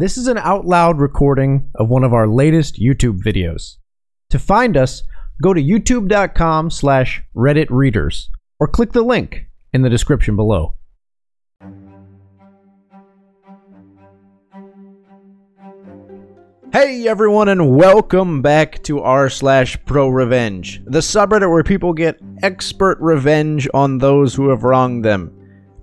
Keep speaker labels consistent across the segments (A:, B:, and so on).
A: This is an out loud recording of one of our latest YouTube videos. To find us, go to youtube.com slash Reddit readers or click the link in the description below. Hey everyone, and welcome back to r slash pro revenge, the subreddit where people get expert revenge on those who have wronged them.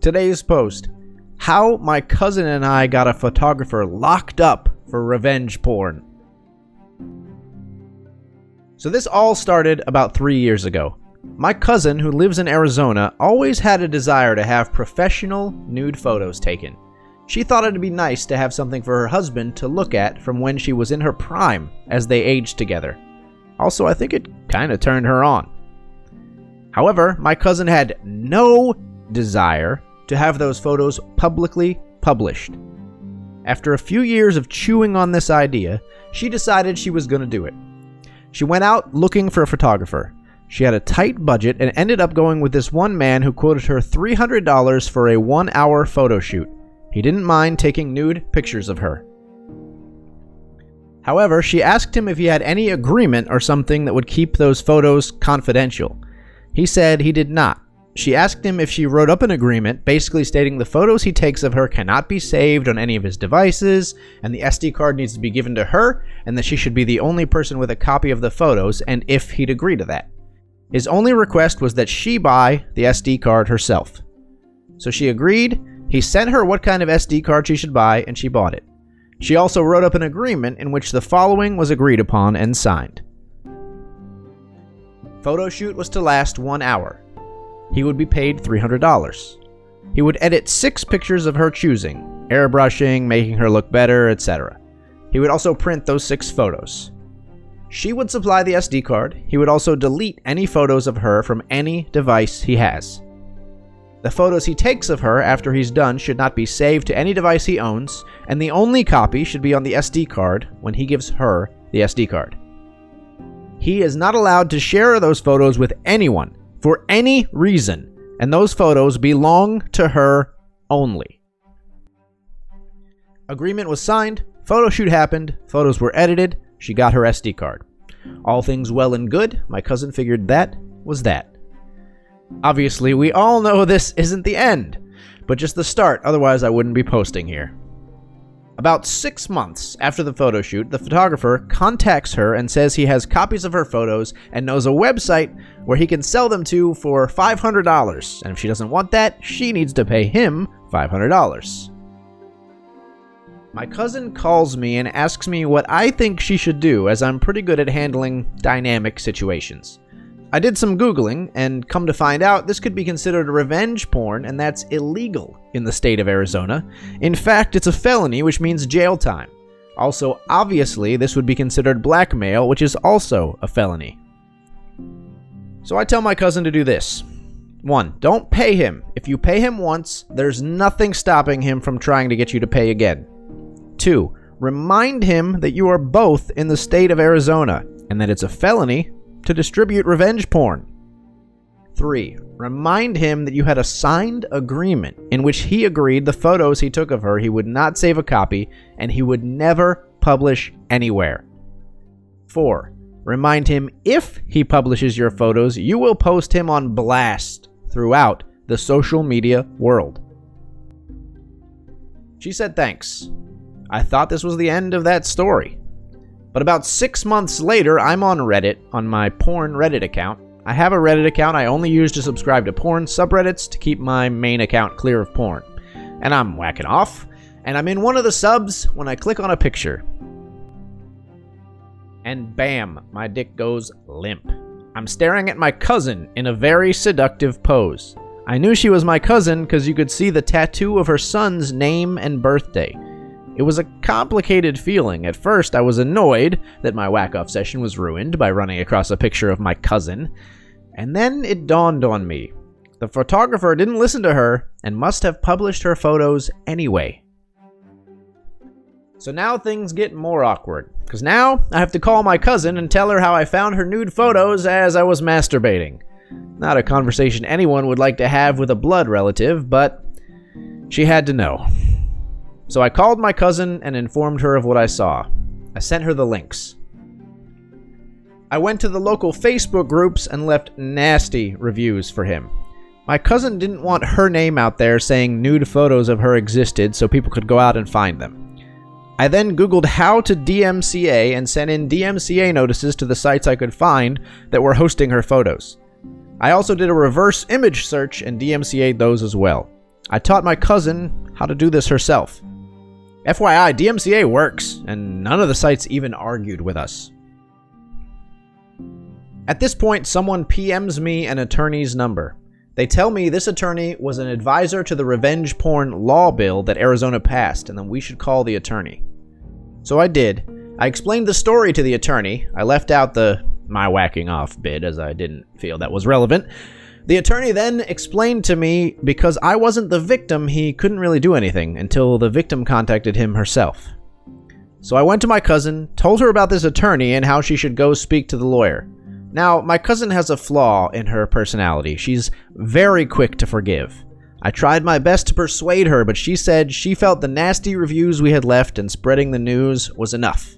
A: Today's post How my cousin and I got a photographer locked up for revenge porn. So, this all started about three years ago. My cousin, who lives in Arizona, always had a desire to have professional nude photos taken. She thought it'd be nice to have something for her husband to look at from when she was in her prime as they aged together. Also, I think it kinda turned her on. However, my cousin had no desire to have those photos publicly published. After a few years of chewing on this idea, she decided she was going to do it. She went out looking for a photographer. She had a tight budget and ended up going with this one man who quoted her $300 for a one hour photo shoot. He didn't mind taking nude pictures of her. However, she asked him if he had any agreement or something that would keep those photos confidential. He said he did not. She asked him if she wrote up an agreement basically stating the photos he takes of her cannot be saved on any of his devices, and the SD card needs to be given to her, and that she should be the only person with a copy of the photos, and if he'd agree to that. His only request was that she buy the SD card herself. So she agreed, he sent her what kind of SD card she should buy, and she bought it. She also wrote up an agreement in which the following was agreed upon and signed. Photo shoot was to last one hour. He would be paid $300. He would edit six pictures of her choosing, airbrushing, making her look better, etc. He would also print those six photos. She would supply the SD card. He would also delete any photos of her from any device he has. The photos he takes of her after he's done should not be saved to any device he owns, and the only copy should be on the SD card when he gives her the SD card. He is not allowed to share those photos with anyone for any reason, and those photos belong to her only. Agreement was signed, photo shoot happened, photos were edited, she got her SD card. All things well and good, my cousin figured that was that. Obviously, we all know this isn't the end, but just the start, otherwise, I wouldn't be posting here. About six months after the photo shoot, the photographer contacts her and says he has copies of her photos and knows a website where he can sell them to for $500. And if she doesn't want that, she needs to pay him $500. My cousin calls me and asks me what I think she should do, as I'm pretty good at handling dynamic situations. I did some Googling, and come to find out, this could be considered a revenge porn, and that's illegal in the state of Arizona. In fact, it's a felony, which means jail time. Also, obviously, this would be considered blackmail, which is also a felony. So I tell my cousin to do this. 1. Don't pay him. If you pay him once, there's nothing stopping him from trying to get you to pay again. 2. Remind him that you are both in the state of Arizona and that it's a felony to distribute revenge porn. 3. Remind him that you had a signed agreement in which he agreed the photos he took of her he would not save a copy and he would never publish anywhere. 4. Remind him if he publishes your photos, you will post him on blast throughout the social media world. She said thanks. I thought this was the end of that story. But about six months later, I'm on Reddit, on my porn Reddit account. I have a Reddit account I only use to subscribe to porn subreddits to keep my main account clear of porn. And I'm whacking off, and I'm in one of the subs when I click on a picture. And bam, my dick goes limp. I'm staring at my cousin in a very seductive pose. I knew she was my cousin because you could see the tattoo of her son's name and birthday. It was a complicated feeling. At first, I was annoyed that my whack off session was ruined by running across a picture of my cousin. And then it dawned on me. The photographer didn't listen to her and must have published her photos anyway. So now things get more awkward, because now I have to call my cousin and tell her how I found her nude photos as I was masturbating. Not a conversation anyone would like to have with a blood relative, but she had to know. So I called my cousin and informed her of what I saw. I sent her the links. I went to the local Facebook groups and left nasty reviews for him. My cousin didn't want her name out there saying nude photos of her existed so people could go out and find them. I then Googled how to DMCA and sent in DMCA notices to the sites I could find that were hosting her photos. I also did a reverse image search and DMCA'd those as well. I taught my cousin how to do this herself. FYI, DMCA works, and none of the sites even argued with us. At this point, someone PMs me an attorney's number. They tell me this attorney was an advisor to the revenge porn law bill that Arizona passed, and that we should call the attorney. So I did. I explained the story to the attorney. I left out the my whacking off bit as I didn't feel that was relevant. The attorney then explained to me because I wasn't the victim, he couldn't really do anything until the victim contacted him herself. So I went to my cousin, told her about this attorney and how she should go speak to the lawyer. Now, my cousin has a flaw in her personality. She's very quick to forgive. I tried my best to persuade her, but she said she felt the nasty reviews we had left and spreading the news was enough.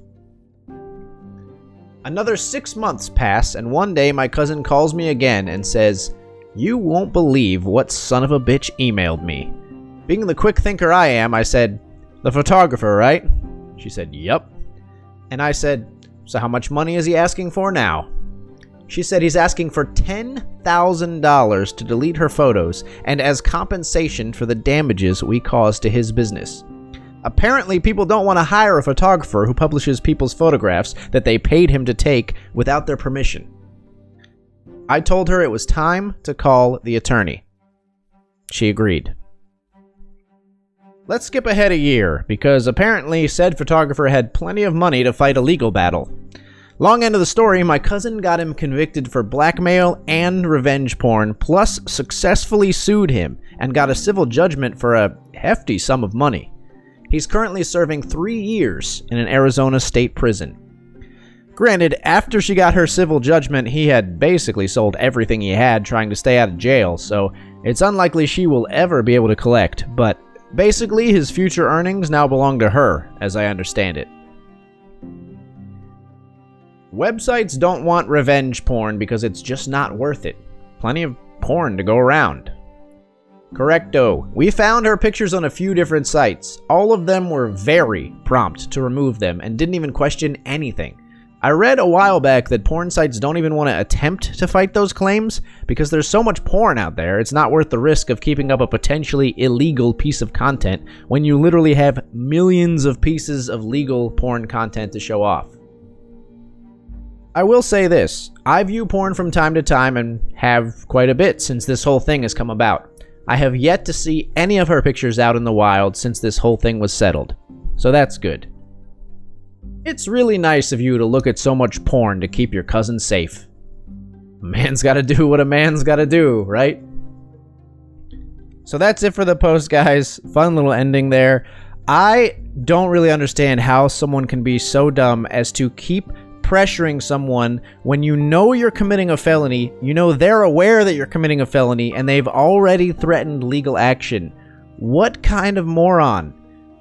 A: Another six months pass, and one day my cousin calls me again and says, You won't believe what son of a bitch emailed me. Being the quick thinker I am, I said, The photographer, right? She said, Yup. And I said, So how much money is he asking for now? She said he's asking for $10,000 to delete her photos and as compensation for the damages we caused to his business. Apparently, people don't want to hire a photographer who publishes people's photographs that they paid him to take without their permission. I told her it was time to call the attorney. She agreed. Let's skip ahead a year, because apparently said photographer had plenty of money to fight a legal battle. Long end of the story, my cousin got him convicted for blackmail and revenge porn, plus successfully sued him and got a civil judgment for a hefty sum of money. He's currently serving three years in an Arizona state prison. Granted, after she got her civil judgment, he had basically sold everything he had trying to stay out of jail, so it's unlikely she will ever be able to collect, but basically his future earnings now belong to her, as I understand it. Websites don't want revenge porn because it's just not worth it. Plenty of porn to go around. Correcto. We found her pictures on a few different sites. All of them were very prompt to remove them and didn't even question anything. I read a while back that porn sites don't even want to attempt to fight those claims because there's so much porn out there, it's not worth the risk of keeping up a potentially illegal piece of content when you literally have millions of pieces of legal porn content to show off. I will say this I view porn from time to time and have quite a bit since this whole thing has come about. I have yet to see any of her pictures out in the wild since this whole thing was settled. So that's good. It's really nice of you to look at so much porn to keep your cousin safe. A man's gotta do what a man's gotta do, right? So that's it for the post, guys. Fun little ending there. I don't really understand how someone can be so dumb as to keep pressuring someone when you know you're committing a felony, you know they're aware that you're committing a felony, and they've already threatened legal action. What kind of moron?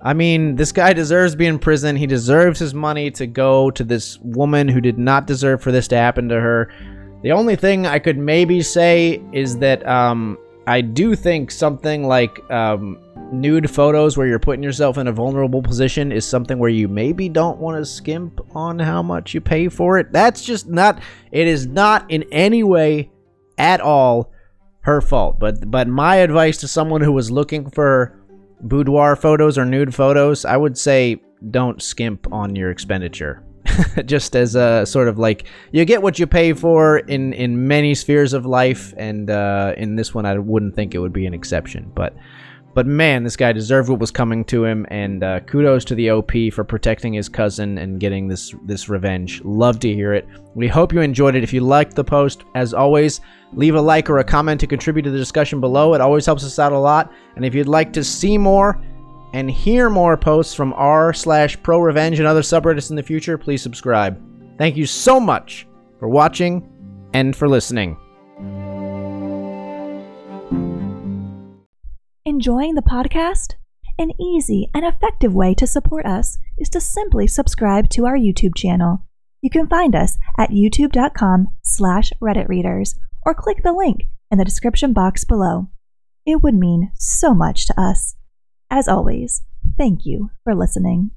A: I mean, this guy deserves to be in prison. He deserves his money to go to this woman who did not deserve for this to happen to her. The only thing I could maybe say is that um, I do think something like um, nude photos where you're putting yourself in a vulnerable position is something where you maybe don't want to skimp on how much you pay for it. That's just not it is not in any way at all her fault. But but my advice to someone who was looking for boudoir photos or nude photos, I would say don't skimp on your expenditure. just as a sort of like you get what you pay for in in many spheres of life and uh, in this one I wouldn't think it would be an exception but but man, this guy deserved what was coming to him, and uh, kudos to the OP for protecting his cousin and getting this this revenge. Love to hear it. We hope you enjoyed it. If you liked the post, as always, leave a like or a comment to contribute to the discussion below. It always helps us out a lot. And if you'd like to see more and hear more posts from r slash pro revenge and other subreddits in the future, please subscribe. Thank you so much for watching and for listening.
B: Enjoying the podcast? An easy and effective way to support us is to simply subscribe to our YouTube channel. You can find us at youtube.com slash redditreaders or click the link in the description box below. It would mean so much to us. As always, thank you for listening.